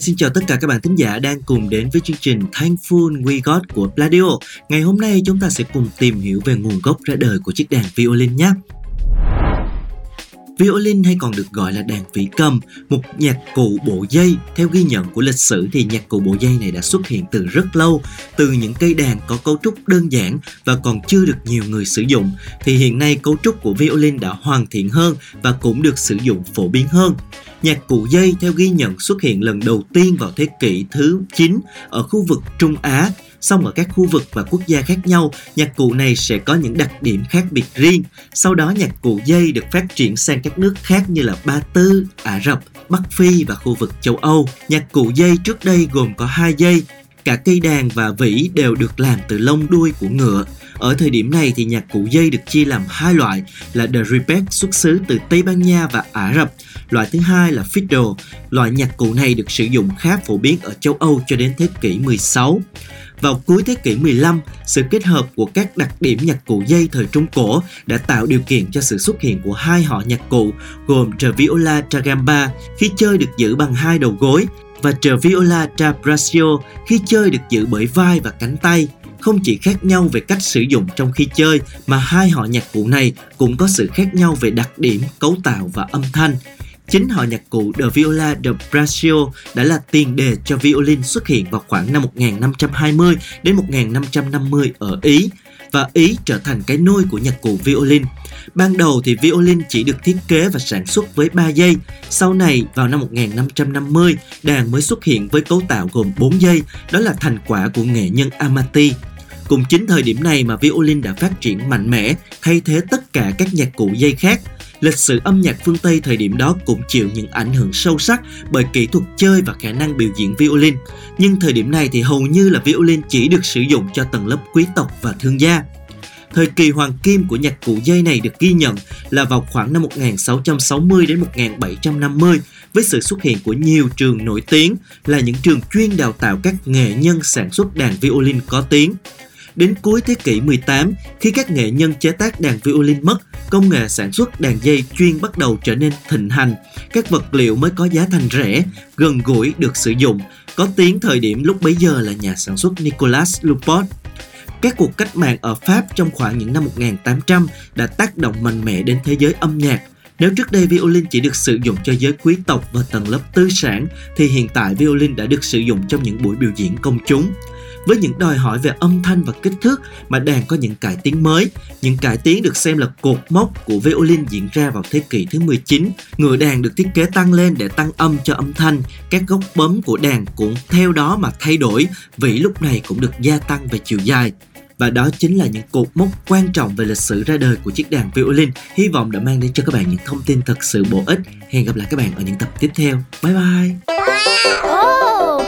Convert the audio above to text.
Xin chào tất cả các bạn thính giả đang cùng đến với chương trình Thankful We Got của Pladio. Ngày hôm nay chúng ta sẽ cùng tìm hiểu về nguồn gốc ra đời của chiếc đàn violin nhé. Violin hay còn được gọi là đàn vĩ cầm, một nhạc cụ bộ dây. Theo ghi nhận của lịch sử thì nhạc cụ bộ dây này đã xuất hiện từ rất lâu, từ những cây đàn có cấu trúc đơn giản và còn chưa được nhiều người sử dụng, thì hiện nay cấu trúc của violin đã hoàn thiện hơn và cũng được sử dụng phổ biến hơn. Nhạc cụ dây theo ghi nhận xuất hiện lần đầu tiên vào thế kỷ thứ 9 ở khu vực Trung Á Song ở các khu vực và quốc gia khác nhau, nhạc cụ này sẽ có những đặc điểm khác biệt riêng. Sau đó nhạc cụ dây được phát triển sang các nước khác như là Ba Tư, Ả Rập, Bắc Phi và khu vực châu Âu. Nhạc cụ dây trước đây gồm có hai dây, cả cây đàn và vĩ đều được làm từ lông đuôi của ngựa. Ở thời điểm này thì nhạc cụ dây được chia làm hai loại là the rebec xuất xứ từ Tây Ban Nha và Ả Rập. Loại thứ hai là fiddle. Loại nhạc cụ này được sử dụng khá phổ biến ở châu Âu cho đến thế kỷ 16. Vào cuối thế kỷ 15, sự kết hợp của các đặc điểm nhạc cụ dây thời Trung Cổ đã tạo điều kiện cho sự xuất hiện của hai họ nhạc cụ gồm trờ viola tragamba khi chơi được giữ bằng hai đầu gối và trờ viola tra braccio khi chơi được giữ bởi vai và cánh tay. Không chỉ khác nhau về cách sử dụng trong khi chơi mà hai họ nhạc cụ này cũng có sự khác nhau về đặc điểm, cấu tạo và âm thanh. Chính họ nhạc cụ The Viola de Braccio đã là tiền đề cho violin xuất hiện vào khoảng năm 1520 đến 1550 ở Ý và Ý trở thành cái nôi của nhạc cụ violin. Ban đầu thì violin chỉ được thiết kế và sản xuất với 3 dây, sau này vào năm 1550, đàn mới xuất hiện với cấu tạo gồm 4 dây, đó là thành quả của nghệ nhân Amati. Cùng chính thời điểm này mà violin đã phát triển mạnh mẽ, thay thế tất cả các nhạc cụ dây khác – lịch sử âm nhạc phương Tây thời điểm đó cũng chịu những ảnh hưởng sâu sắc bởi kỹ thuật chơi và khả năng biểu diễn violin. Nhưng thời điểm này thì hầu như là violin chỉ được sử dụng cho tầng lớp quý tộc và thương gia. Thời kỳ hoàng kim của nhạc cụ dây này được ghi nhận là vào khoảng năm 1660 đến 1750 với sự xuất hiện của nhiều trường nổi tiếng là những trường chuyên đào tạo các nghệ nhân sản xuất đàn violin có tiếng. Đến cuối thế kỷ 18, khi các nghệ nhân chế tác đàn violin mất, công nghệ sản xuất đàn dây chuyên bắt đầu trở nên thịnh hành. Các vật liệu mới có giá thành rẻ, gần gũi được sử dụng. Có tiếng thời điểm lúc bấy giờ là nhà sản xuất Nicolas Lupot. Các cuộc cách mạng ở Pháp trong khoảng những năm 1800 đã tác động mạnh mẽ đến thế giới âm nhạc. Nếu trước đây violin chỉ được sử dụng cho giới quý tộc và tầng lớp tư sản, thì hiện tại violin đã được sử dụng trong những buổi biểu diễn công chúng với những đòi hỏi về âm thanh và kích thước mà đàn có những cải tiến mới. Những cải tiến được xem là cột mốc của violin diễn ra vào thế kỷ thứ 19. Ngựa đàn được thiết kế tăng lên để tăng âm cho âm thanh. Các góc bấm của đàn cũng theo đó mà thay đổi, vĩ lúc này cũng được gia tăng về chiều dài và đó chính là những cột mốc quan trọng về lịch sử ra đời của chiếc đàn violin. Hy vọng đã mang đến cho các bạn những thông tin thật sự bổ ích. Hẹn gặp lại các bạn ở những tập tiếp theo. Bye bye. Oh,